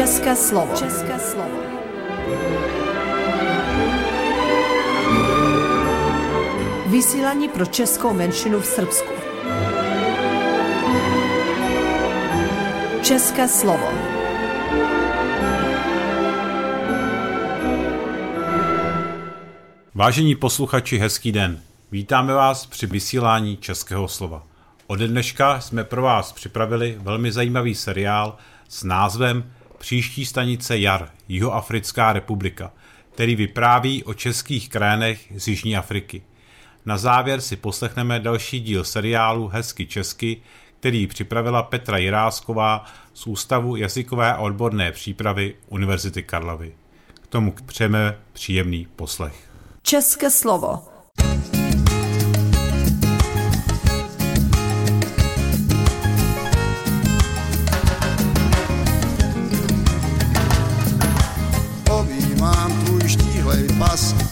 České slovo. České slovo. Vysílání pro českou menšinu v Srbsku. České slovo. Vážení posluchači, hezký den. Vítáme vás při vysílání Českého slova. Ode dneška jsme pro vás připravili velmi zajímavý seriál s názvem Příští stanice Jar, Jihoafrická republika, který vypráví o českých krajinech z Jižní Afriky. Na závěr si poslechneme další díl seriálu Hezky česky, který připravila Petra Jirásková z Ústavu jazykové a odborné přípravy Univerzity Karlovy. K tomu přejeme příjemný poslech. České slovo.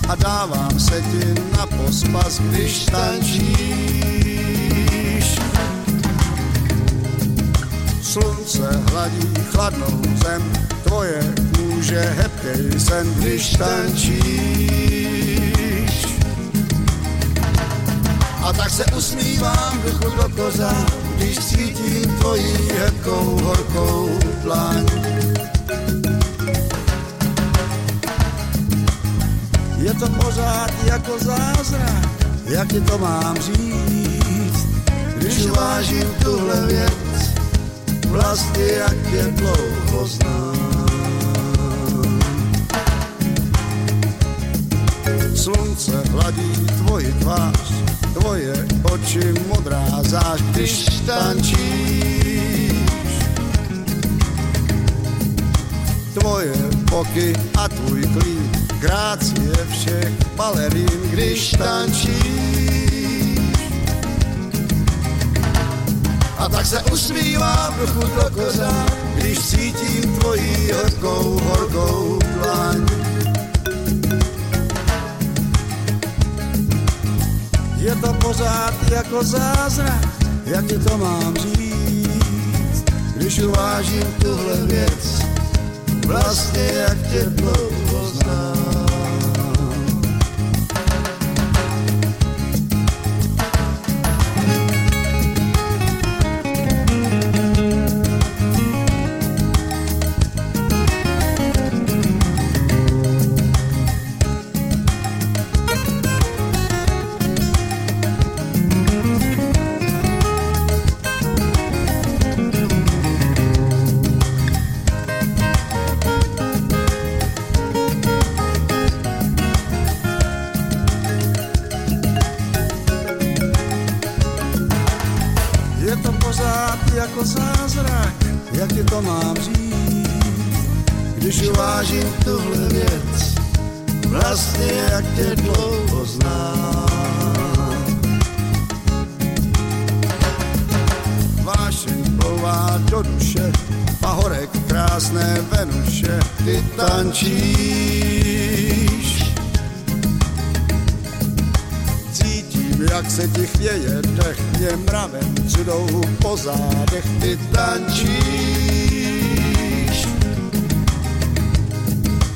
A dávám se ti na pospas, když tančíš. Slunce hladí chladnou zem, tvoje kůže hebkej sen, když tančíš. A tak se usmívám duchu do koza, když cítím tvojí hebkou horkou dlaň. Je to pořád jako zázrak, jak ti to mám říct, když vážím tuhle věc, vlastně jak tě dlouho znám. Slunce hladí tvoji tvář, tvoje oči modrá zář, když tančíš. Tvoje boky a tvůj klín grácie všech balerín, když tančíš. A tak se usmívám duchu do koza, když cítím tvojí horkou, horkou dlaň. Je to pořád jako zázrak, jak ti to mám říct, když uvážím tuhle věc, vlastně jak tě dlouho jak se ti chvěje dech, mě mravem čudou po zádech, ty tančíš.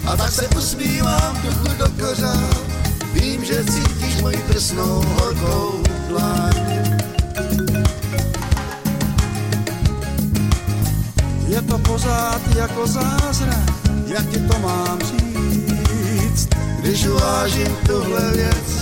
A tak se usmívám duchu do kořán, vím, že cítíš moji prsnou horkou dlaň. Je to pořád jako zázrak, jak ti to mám říct, když uvážím tuhle věc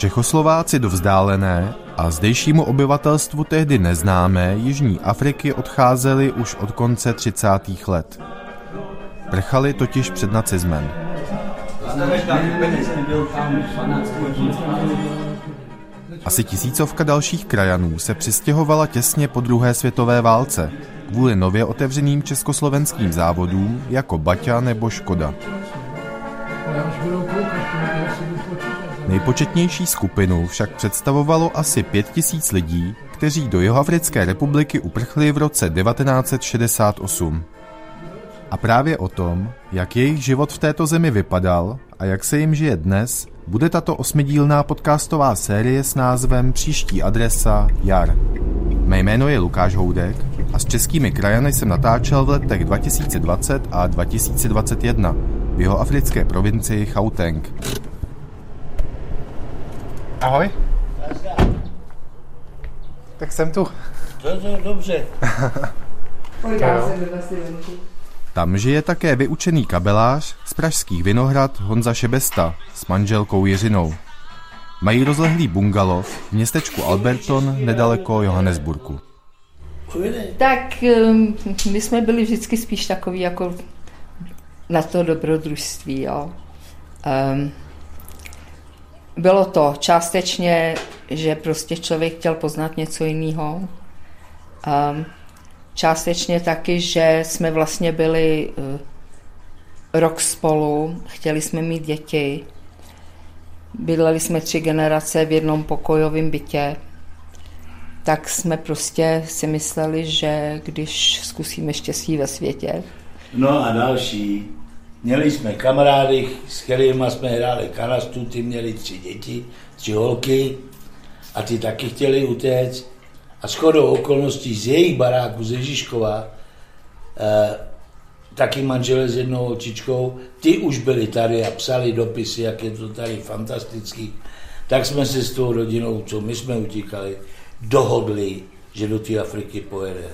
Čechoslováci do vzdálené a zdejšímu obyvatelstvu tehdy neznámé Jižní Afriky odcházeli už od konce 30. let. Prchali totiž před nacismem. Asi tisícovka dalších krajanů se přistěhovala těsně po druhé světové válce kvůli nově otevřeným československým závodům jako Baťa nebo Škoda. Nejpočetnější skupinu však představovalo asi pět tisíc lidí, kteří do Jihoafrické republiky uprchli v roce 1968. A právě o tom, jak jejich život v této zemi vypadal a jak se jim žije dnes, bude tato osmidílná podcastová série s názvem Příští adresa Jar. Mé jméno je Lukáš Houdek a s českými krajany jsem natáčel v letech 2020 a 2021 v jeho africké provincii Chauteng. Ahoj. Tak jsem tu. To, to, dobře. Tam žije také vyučený kabelář z pražských Vinohrad Honza Šebesta s manželkou Jiřinou. Mají rozlehlý bungalov v městečku Alberton nedaleko Johannesburgu. Tak um, my jsme byli vždycky spíš takový jako na to dobrodružství, jo. Um, bylo to částečně, že prostě člověk chtěl poznat něco jiného. Um, částečně taky, že jsme vlastně byli uh, rok spolu, chtěli jsme mít děti. Bydleli jsme tři generace v jednom pokojovém bytě. Tak jsme prostě si mysleli, že když zkusíme štěstí ve světě. No a další. Měli jsme kamarády, s kterými jsme hráli kanastu, ty měli tři děti, tři holky a ty taky chtěli utéct. A shodou okolností z jejich baráku ze Žižkova, eh, taky manžele s jednou holčičkou, ty už byli tady a psali dopisy, jak je to tady fantastický. Tak jsme se s tou rodinou, co my jsme utíkali, dohodli, že do té Afriky pojede.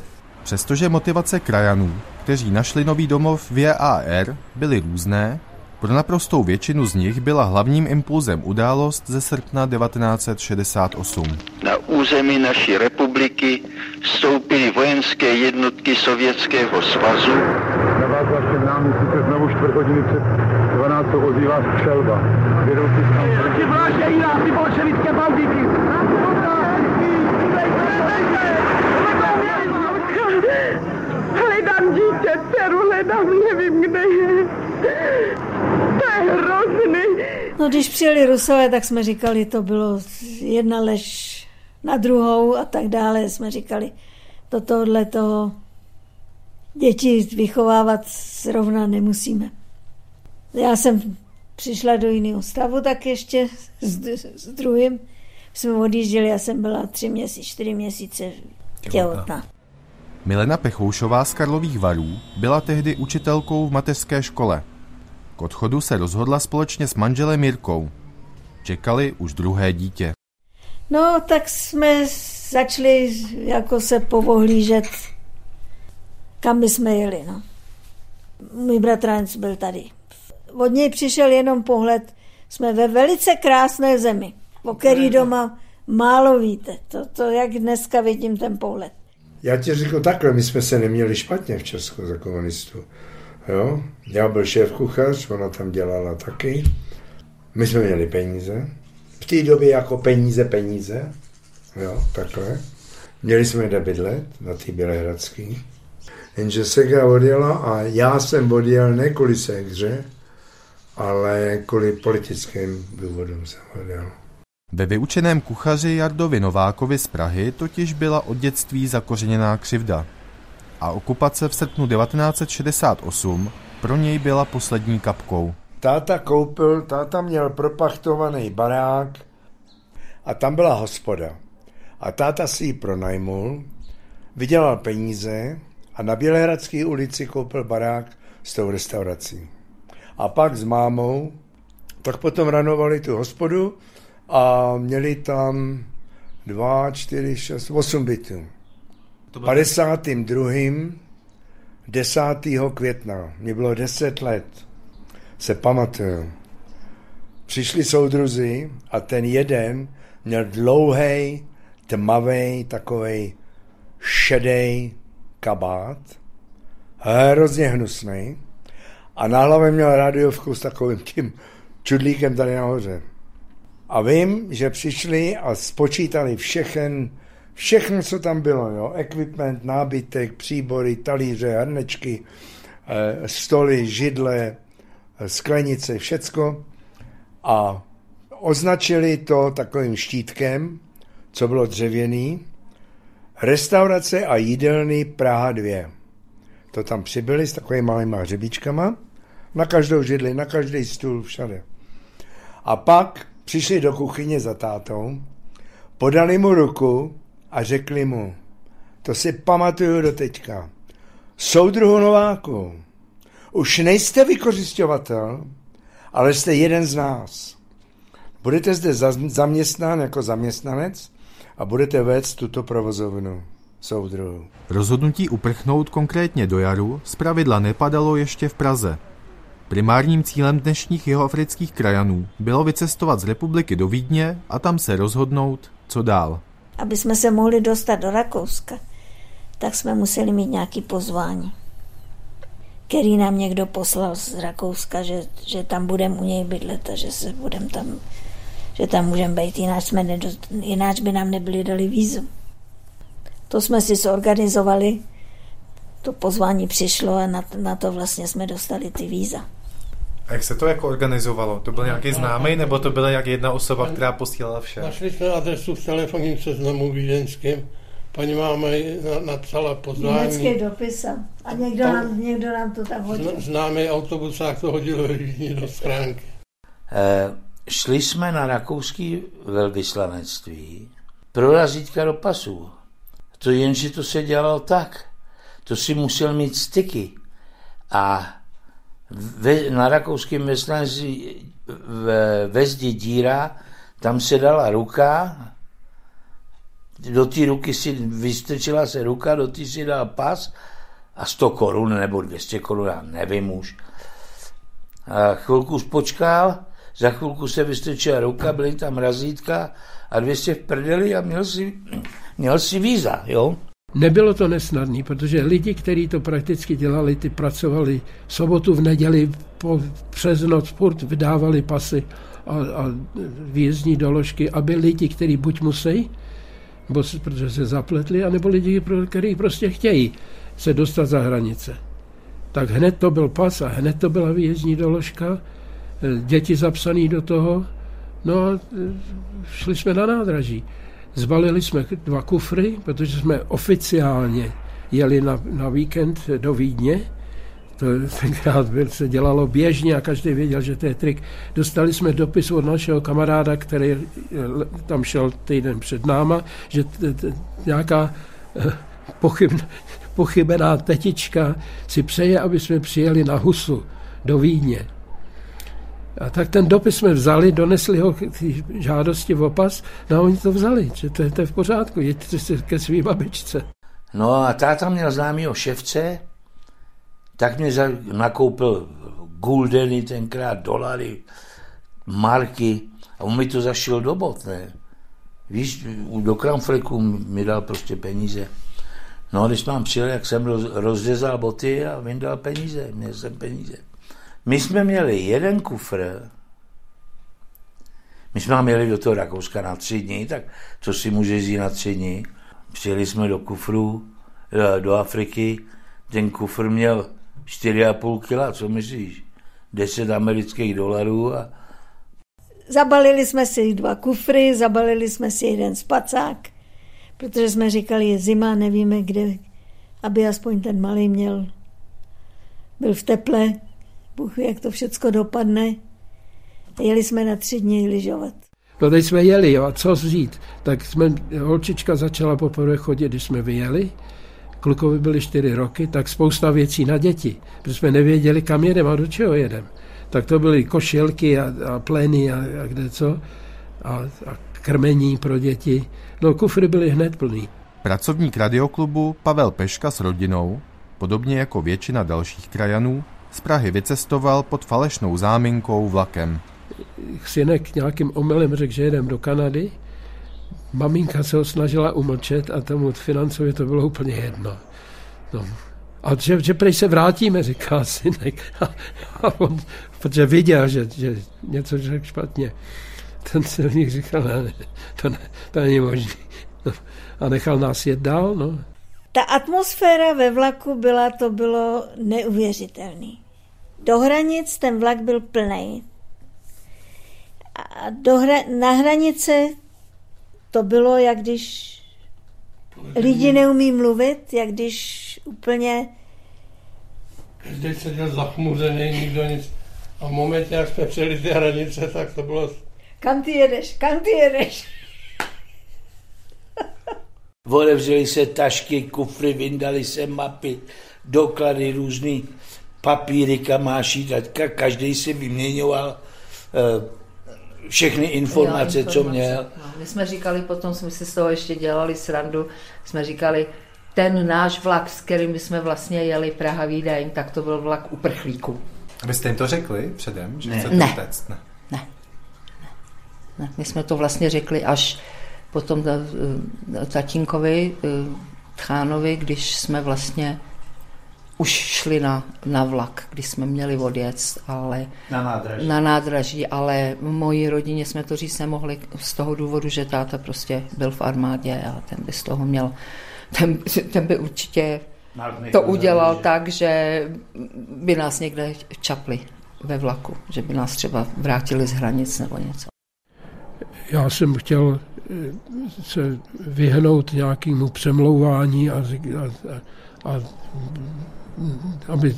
Přestože motivace krajanů, kteří našli nový domov v JAR, byly různé, pro naprostou většinu z nich byla hlavním impulzem událost ze srpna 1968. Na území naší republiky vstoupily vojenské jednotky Sovětského svazu. Na vás vašem náměstí se znovu čtvrt hodiny před 12. ozývá střelba. Vědoucí vraždějí nás, ty bolševické bandity! Hledám dítě, dceru hledám, nevím, kde je. To je hrozný. No, když přijeli Rusové, tak jsme říkali, to bylo jedna lež na druhou a tak dále. Jsme říkali, do tohohle toho děti vychovávat zrovna nemusíme. Já jsem přišla do jiného stavu tak ještě s, s druhým. Jsme odjížděli, já jsem byla tři měsíce, čtyři měsíce těhotná. Milena Pechoušová z Karlových varů byla tehdy učitelkou v mateřské škole. K odchodu se rozhodla společně s manželem Jirkou. Čekali už druhé dítě. No, tak jsme začali jako se povohlížet, kam by jsme jeli. No. Můj bratranec byl tady. Od něj přišel jenom pohled. Jsme ve velice krásné zemi, o který doma málo víte. To, to jak dneska vidím ten pohled. Já ti řeknu takhle, my jsme se neměli špatně v Česku za komunistů. Jo? Já byl šéf kuchař, ona tam dělala taky. My jsme měli peníze. V té době jako peníze, peníze. Jo, takhle. Měli jsme kde bydlet na té Bělehradský. Jenže Sega odjela a já jsem odjel ne kvůli hře, ale kvůli politickým důvodům jsem odjel. Ve vyučeném kuchaři Jardovi Novákovi z Prahy totiž byla od dětství zakořeněná křivda. A okupace v srpnu 1968 pro něj byla poslední kapkou. Táta koupil, táta měl propachtovaný barák a tam byla hospoda. A táta si ji pronajmul, vydělal peníze a na Bělehradské ulici koupil barák s tou restaurací. A pak s mámou, tak potom ranovali tu hospodu a měli tam dva, čtyři, šest, osm bytů. 52. 10. května, mě bylo 10 let, se pamatuju. Přišli soudruzi a ten jeden měl dlouhý, tmavý, takový šedý kabát, hrozně hnusný a na hlavě měl rádiovku s takovým tím čudlíkem tady nahoře. A vím, že přišli a spočítali všechen, všechno, co tam bylo, jo, equipment, nábytek, příbory, talíře, hrnečky, eh, stoly, židle, eh, sklenice, všecko. A označili to takovým štítkem, co bylo dřevěný, restaurace a jídelny Praha 2. To tam přibyli s takovými malýma hřebíčkama, na každou židli, na každý stůl, všade. A pak přišli do kuchyně za tátou, podali mu ruku a řekli mu, to si pamatuju do teďka, soudruhu Nováku, už nejste vykořišťovatel, ale jste jeden z nás. Budete zde zaměstnán jako zaměstnanec a budete vést tuto provozovnu soudruhu. Rozhodnutí uprchnout konkrétně do Jaru zpravidla nepadalo ještě v Praze. Primárním cílem dnešních jihoafrických krajanů bylo vycestovat z republiky do Vídně a tam se rozhodnout, co dál. Aby jsme se mohli dostat do Rakouska, tak jsme museli mít nějaký pozvání, který nám někdo poslal z Rakouska, že, že tam budeme u něj bydlet a že se budem tam, že tam můžeme být, jináč, jsme nedost, jináč by nám nebyli dali vízum. To jsme si zorganizovali, to pozvání přišlo a na, na to vlastně jsme dostali ty víza. A jak se to jako organizovalo? To byl nějaký známý, nebo to byla jak jedna osoba, která posílala vše? Našli jsme adresu v telefonním seznamu vídeňském. Paní máma napsala pozvání. Německý dopis a někdo nám, někdo nám to tam hodil. Známý autobusák to hodil do schránky. E, šli jsme na rakouský velvyslanectví pro razítka do pasů. To jenže to se dělalo tak. To si musel mít styky. A ve, na rakouském veslanci ve, ve zdi díra, tam se dala ruka, do té ruky si vystrčila se ruka, do té si dal pas a 100 korun nebo 200 korun, já nevím už. A chvilku spočkal, za chvilku se vystrčila ruka, byly tam razítka a 200 v prdeli a měl si, měl si víza, jo. Nebylo to nesnadné, protože lidi, kteří to prakticky dělali, ty pracovali sobotu v neděli po, přes noc, furt vydávali pasy a, a výjezdní doložky, aby lidi, kteří buď musí, bo, protože se zapletli, anebo lidi, kteří prostě chtějí se dostat za hranice. Tak hned to byl pas a hned to byla výjezdní doložka, děti zapsané do toho, no a šli jsme na nádraží. Zbalili jsme dva kufry, protože jsme oficiálně jeli na, na víkend do Vídně. To tenkrát se dělalo běžně a každý věděl, že to je trik. Dostali jsme dopis od našeho kamaráda, který eh, tam šel týden před náma, že t, t, nějaká eh, pochyb, pochybená tetička si přeje, aby jsme přijeli na Husu do Vídně. A tak ten dopis jsme vzali, donesli ho k žádosti v opas, no a oni to vzali, že to, to je v pořádku, jeďte si ke svým babičce. No a táta měl známýho ševce, tak mě nakoupil guldeny, tenkrát dolary, marky a on mi to zašil do bot, ne? Víš, do kramfleku mi dal prostě peníze. No a když mám přijel, jak jsem rozřezal boty a vyndal peníze, měl jsem peníze. My jsme měli jeden kufr, my jsme měli do toho Rakouska na tři dny, tak co si může jít na tři dny. Přijeli jsme do kufru, eh, do Afriky, ten kufr měl 4,5 kg, co myslíš? 10 amerických dolarů a Zabalili jsme si dva kufry, zabalili jsme si jeden spacák, protože jsme říkali, je zima, nevíme kde, aby aspoň ten malý měl, byl v teple. Bůh jak to všecko dopadne. Jeli jsme na tři dny lyžovat. No teď jsme jeli, jo, a co vzít? Tak jsme, holčička začala poprvé chodit, když jsme vyjeli. Klukovi byly čtyři roky, tak spousta věcí na děti, protože jsme nevěděli, kam jedeme a do čeho jedeme. Tak to byly košilky a, a plény a, a kde co. A, a krmení pro děti. No kufry byly hned plný. Pracovník radioklubu Pavel Peška s rodinou, podobně jako většina dalších krajanů, z Prahy vycestoval pod falešnou záminkou vlakem. Synek nějakým omylem řekl, že jedem do Kanady. Maminka se ho snažila umlčet a tomu financově to bylo úplně jedno. No. A že, že prej se vrátíme, říká synek. A, a on, protože viděl, že, že něco řekl špatně. ten celník říkal, ne, ne, to, ne, to není možné. No, a nechal nás jet dál. No. Ta atmosféra ve vlaku byla, to bylo neuvěřitelný. Do hranic ten vlak byl plný. A do hra, na hranice to bylo, jak když lidi neumí mluvit, jak když úplně... Každý seděl zachmuřený, nikdo nic. A v momentě, jak jsme přijeli ty hranice, tak to bylo... Kam ty jedeš, kam ty jedeš? Otevřeli se tašky, kufry, vyndali se mapy, doklady, různý papíry, kamáší, každý si vyměňoval eh, všechny informace, jo, informace. co měl. No, my jsme říkali, potom jsme si z toho ještě dělali srandu, jsme říkali, ten náš vlak, s kterým jsme vlastně jeli Praha Vídeň, tak to byl vlak uprchlíků. A vy jste jim to řekli předem, že ne. chcete ne. utéct? Ne. ne. Ne. My jsme to vlastně řekli až potom eh, tatínkovi, eh, Tchánovi, když jsme vlastně už šli na, na vlak, když jsme měli odjet, ale na nádraží. na nádraží, ale v mojí rodině jsme to říct nemohli z toho důvodu, že táta prostě byl v armádě a ten by z toho měl, ten, ten by určitě to udělal že... tak, že by nás někde čapli ve vlaku, že by nás třeba vrátili z hranic nebo něco. Já jsem chtěl eh, se vyhnout nějakému přemlouvání a, a, a aby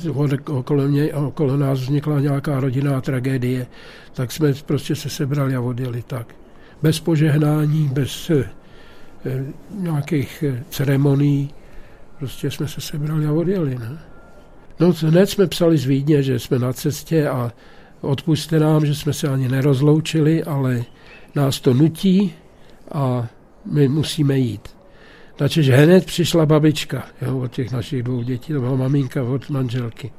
okolo, mě, okolo nás vznikla nějaká rodinná tragédie, tak jsme prostě se sebrali a odjeli tak. Bez požehnání, bez eh, nějakých eh, ceremonií, prostě jsme se sebrali a odjeli. Ne? No hned jsme psali z Vídně, že jsme na cestě a odpuste nám, že jsme se ani nerozloučili, ale nás to nutí a my musíme jít. Načež hned přišla babička jo, od těch našich dvou dětí, to byla maminka od manželky.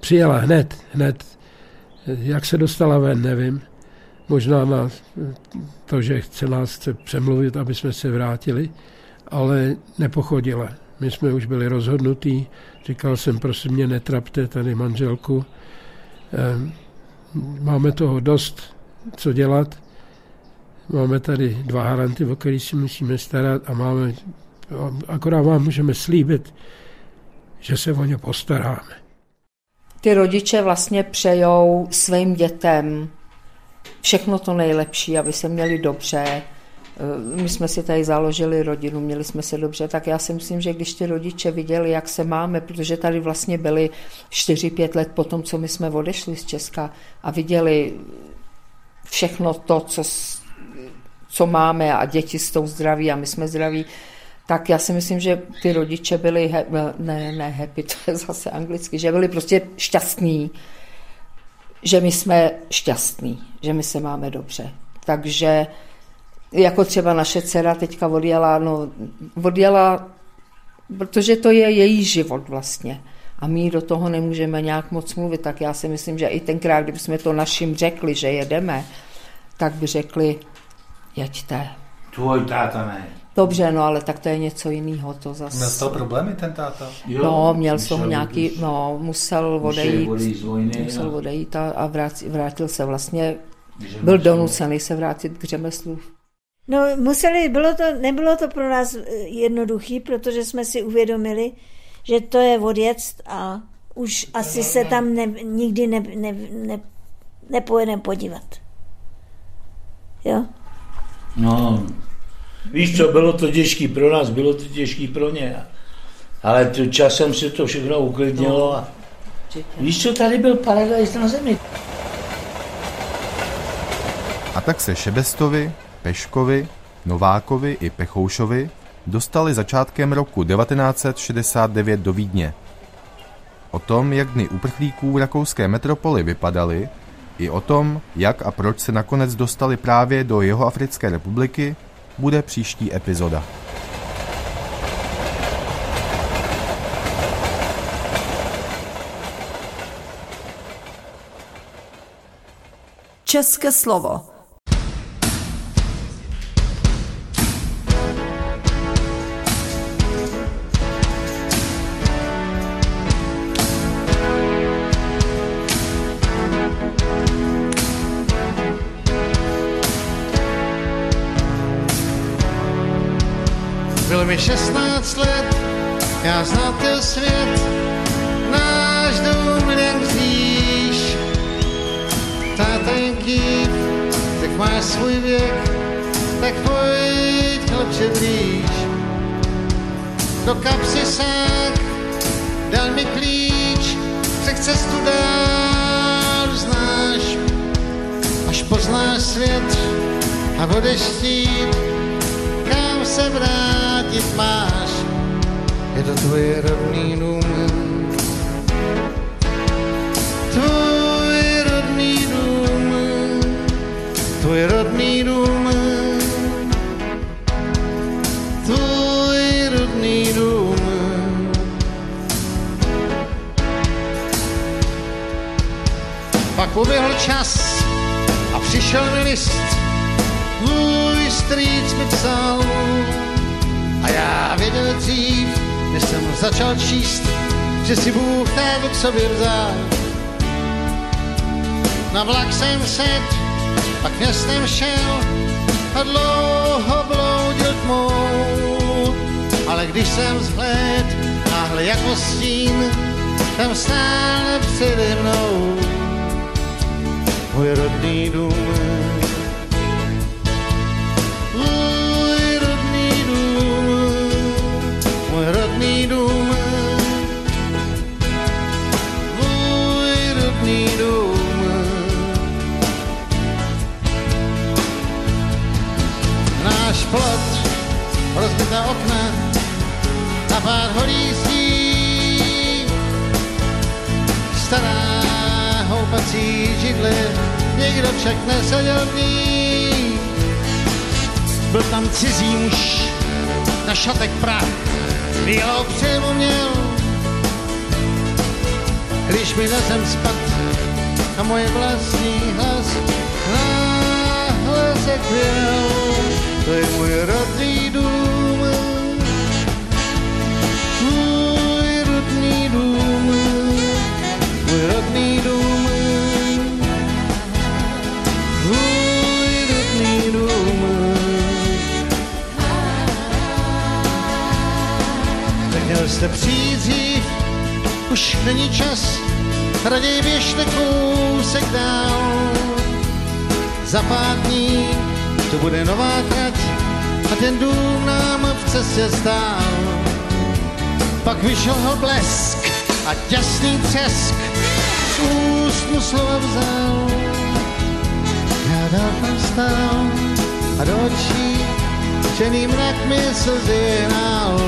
Přijela hned, hned. Jak se dostala ven, nevím. Možná na to, že chce nás chce přemluvit, aby jsme se vrátili, ale nepochodila. My jsme už byli rozhodnutí. Říkal jsem, prosím mě, netrapte tady manželku. Ehm, máme toho dost, co dělat. Máme tady dva haranty, o který si musíme starat a máme akorát vám můžeme slíbit, že se o ně postaráme. Ty rodiče vlastně přejou svým dětem všechno to nejlepší, aby se měli dobře. Eh, my jsme si tady založili rodinu, měli jsme se dobře, tak já si myslím, že když ty rodiče viděli, jak se máme, protože tady vlastně byli 4-5 let po tom, co my jsme odešli z Česka a viděli všechno to, co, co máme a děti s tou zdraví a my jsme zdraví, tak já si myslím, že ty rodiče byli, he, ne, ne happy, to je zase anglicky, že byli prostě šťastní, že my jsme šťastní, že my se máme dobře. Takže jako třeba naše dcera teďka odjela, no, odjela, protože to je její život vlastně. A my do toho nemůžeme nějak moc mluvit, tak já si myslím, že i tenkrát, kdybychom to našim řekli, že jedeme, tak by řekli, jeďte. Tvoj táta ne. Dobře, no ale tak to je něco jiného. To zase... Měl z toho problémy ten táta? Jo, no, měl z toho nějaký, no, musel odejít, musel odejít a, a vrátil, vrátil se vlastně, byl donucený se vrátit k řemeslu. No, museli, bylo to, nebylo to pro nás eh, jednoduchý, protože jsme si uvědomili, že to je odjet a už asi se tam ne, nikdy ne, ne, ne, nepojedeme podívat. Jo? No, Víš co, bylo to těžký pro nás, bylo to těžký pro ně. Ale to časem se to všechno uklidnilo a víš co, tady byl paradajs na zemi. A tak se Šebestovi, Peškovi, Novákovi i Pechoušovi dostali začátkem roku 1969 do Vídně. O tom, jak dny uprchlíků v rakouské metropoli vypadaly, i o tom, jak a proč se nakonec dostali právě do Jihoafrické republiky, bude příští epizoda. České slovo mi 16 let, já ten svět, náš dům jen kříž. Táta jen kýv, tak máš svůj věk, tak pojď chlapče blíž. Do kapsy sák, dal mi klíč, přech cestu dál znáš, až poznáš svět a budeš chtít, kam se vrátit máš. Je to rodný dům, tvůj rodný dům, tvůj rodný dům, tvůj rodný dům. Pak uběhl čas a přišel mi list, můj strýc mi psal. A já věděl dřív, než jsem začal číst, že si Bůh tak k sobě vzal. Na vlak jsem set, pak městem šel a dlouho bloudil tmou. Ale když jsem zhled, náhle jako stín, tam stál přede mnou můj rodný dům. Pár holí zdí, stará houpací židle, nikdo však neseděl v ní. Byl tam cizí muž, na šatek prach, bílou přemu měl. Když mi na zem spad a moje vlastní hlas náhle se kvěl, to je můj rodný dům. Za pár dní to bude nová trať a ten dům nám v cestě stál. Pak vyšel ho blesk a děsný třesk, z úst mu slova vzal. Já dál tam stál a do očí černý mrak mi slzy nál.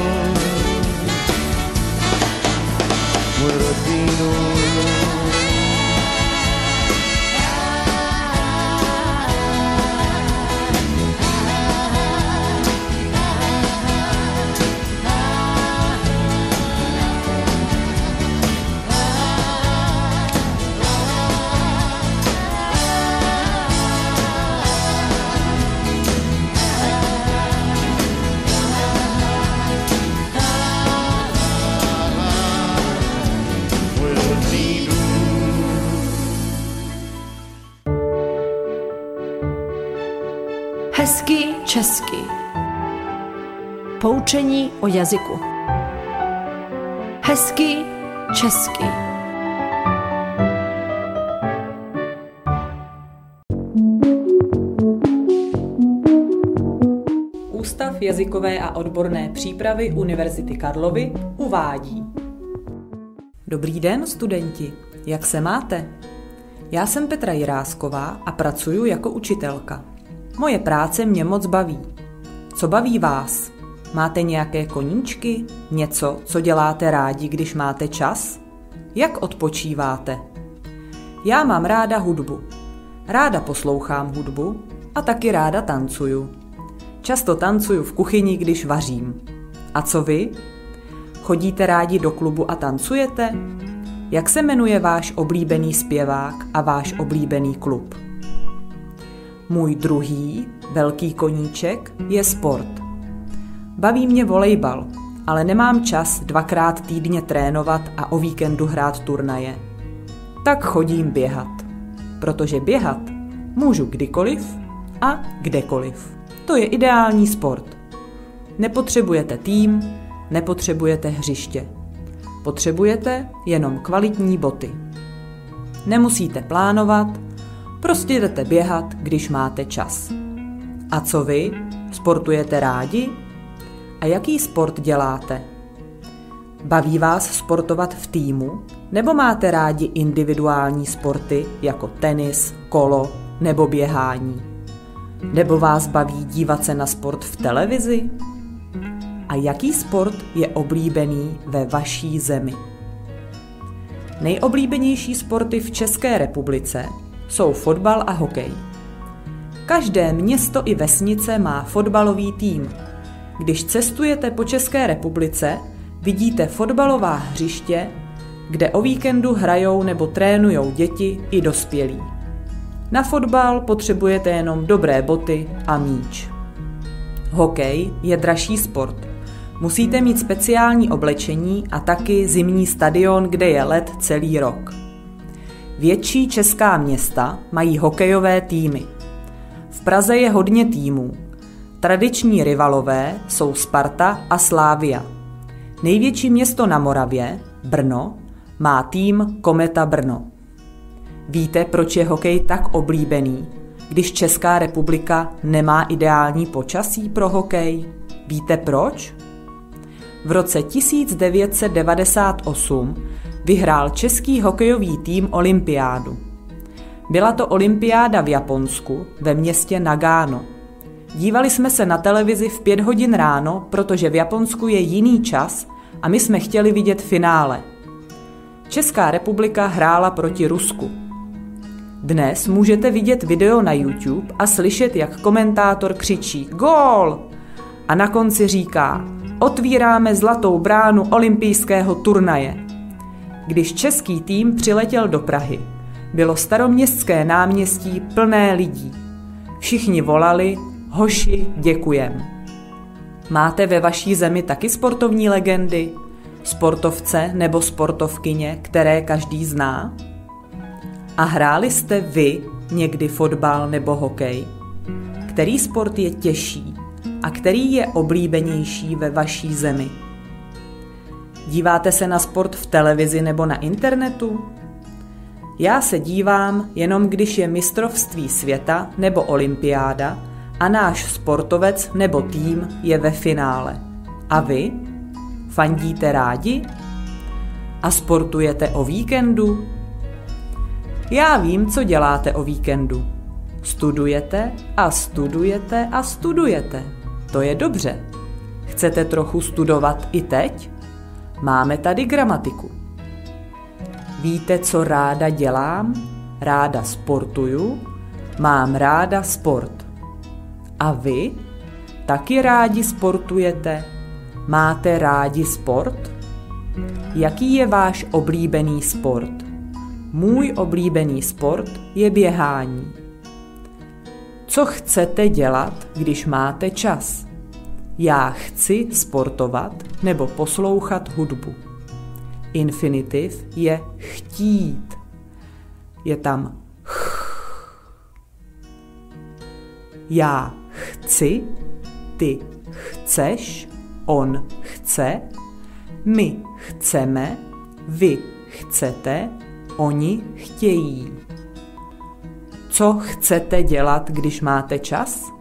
Můj rodný dům. Poučení o jazyku. Hezky česky. Ústav jazykové a odborné přípravy Univerzity Karlovy uvádí. Dobrý den, studenti, jak se máte? Já jsem Petra Jirásková a pracuji jako učitelka. Moje práce mě moc baví. Co baví vás? Máte nějaké koníčky? Něco, co děláte rádi, když máte čas? Jak odpočíváte? Já mám ráda hudbu. Ráda poslouchám hudbu a taky ráda tancuju. Často tancuju v kuchyni, když vařím. A co vy? Chodíte rádi do klubu a tancujete? Jak se jmenuje váš oblíbený zpěvák a váš oblíbený klub? Můj druhý velký koníček je sport. Baví mě volejbal, ale nemám čas dvakrát týdně trénovat a o víkendu hrát turnaje. Tak chodím běhat, protože běhat můžu kdykoliv a kdekoliv. To je ideální sport. Nepotřebujete tým, nepotřebujete hřiště. Potřebujete jenom kvalitní boty. Nemusíte plánovat, prostě jdete běhat, když máte čas. A co vy? Sportujete rádi? A jaký sport děláte? Baví vás sportovat v týmu? Nebo máte rádi individuální sporty jako tenis, kolo nebo běhání? Nebo vás baví dívat se na sport v televizi? A jaký sport je oblíbený ve vaší zemi? Nejoblíbenější sporty v České republice jsou fotbal a hokej. Každé město i vesnice má fotbalový tým. Když cestujete po České republice, vidíte fotbalová hřiště, kde o víkendu hrajou nebo trénujou děti i dospělí. Na fotbal potřebujete jenom dobré boty a míč. Hokej je dražší sport. Musíte mít speciální oblečení a taky zimní stadion, kde je led celý rok. Větší česká města mají hokejové týmy. V Praze je hodně týmů. Tradiční rivalové jsou Sparta a Slávia. Největší město na Moravě, Brno, má tým Kometa Brno. Víte, proč je hokej tak oblíbený, když Česká republika nemá ideální počasí pro hokej? Víte proč? V roce 1998 vyhrál český hokejový tým olympiádu. Byla to olympiáda v Japonsku ve městě Nagano. Dívali jsme se na televizi v pět hodin ráno, protože v Japonsku je jiný čas a my jsme chtěli vidět finále. Česká republika hrála proti Rusku. Dnes můžete vidět video na YouTube a slyšet, jak komentátor křičí Gól! A na konci říká Otvíráme zlatou bránu olympijského turnaje. Když český tým přiletěl do Prahy, bylo staroměstské náměstí plné lidí. Všichni volali, hoši, děkujem. Máte ve vaší zemi taky sportovní legendy? Sportovce nebo sportovkyně, které každý zná? A hráli jste vy někdy fotbal nebo hokej? Který sport je těžší a který je oblíbenější ve vaší zemi? Díváte se na sport v televizi nebo na internetu? Já se dívám jenom když je mistrovství světa nebo olympiáda a náš sportovec nebo tým je ve finále. A vy? Fandíte rádi? A sportujete o víkendu? Já vím, co děláte o víkendu. Studujete a studujete a studujete. To je dobře. Chcete trochu studovat i teď? Máme tady gramatiku. Víte, co ráda dělám? Ráda sportuju. Mám ráda sport. A vy? Taky rádi sportujete? Máte rádi sport? Jaký je váš oblíbený sport? Můj oblíbený sport je běhání. Co chcete dělat, když máte čas? Já chci sportovat nebo poslouchat hudbu. Infinitiv je chtít. Je tam ch. Já chci, ty chceš, on chce, my chceme, vy chcete, oni chtějí. Co chcete dělat, když máte čas?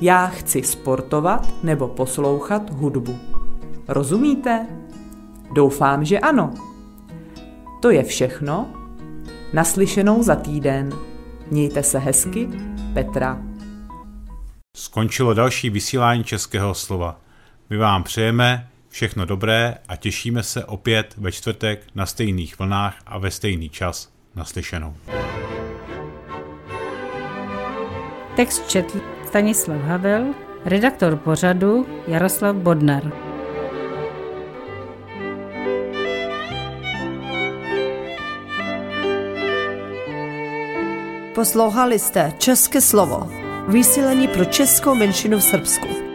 Já chci sportovat nebo poslouchat hudbu. Rozumíte? Doufám, že ano. To je všechno. Naslyšenou za týden. Mějte se hezky, Petra. Skončilo další vysílání českého slova. My vám přejeme všechno dobré a těšíme se opět ve čtvrtek na stejných vlnách a ve stejný čas naslyšenou. Text četl Stanislav Havel, redaktor pořadu Jaroslav Bodnar. Poslouchali jste České slovo, vysílení pro českou menšinu v Srbsku.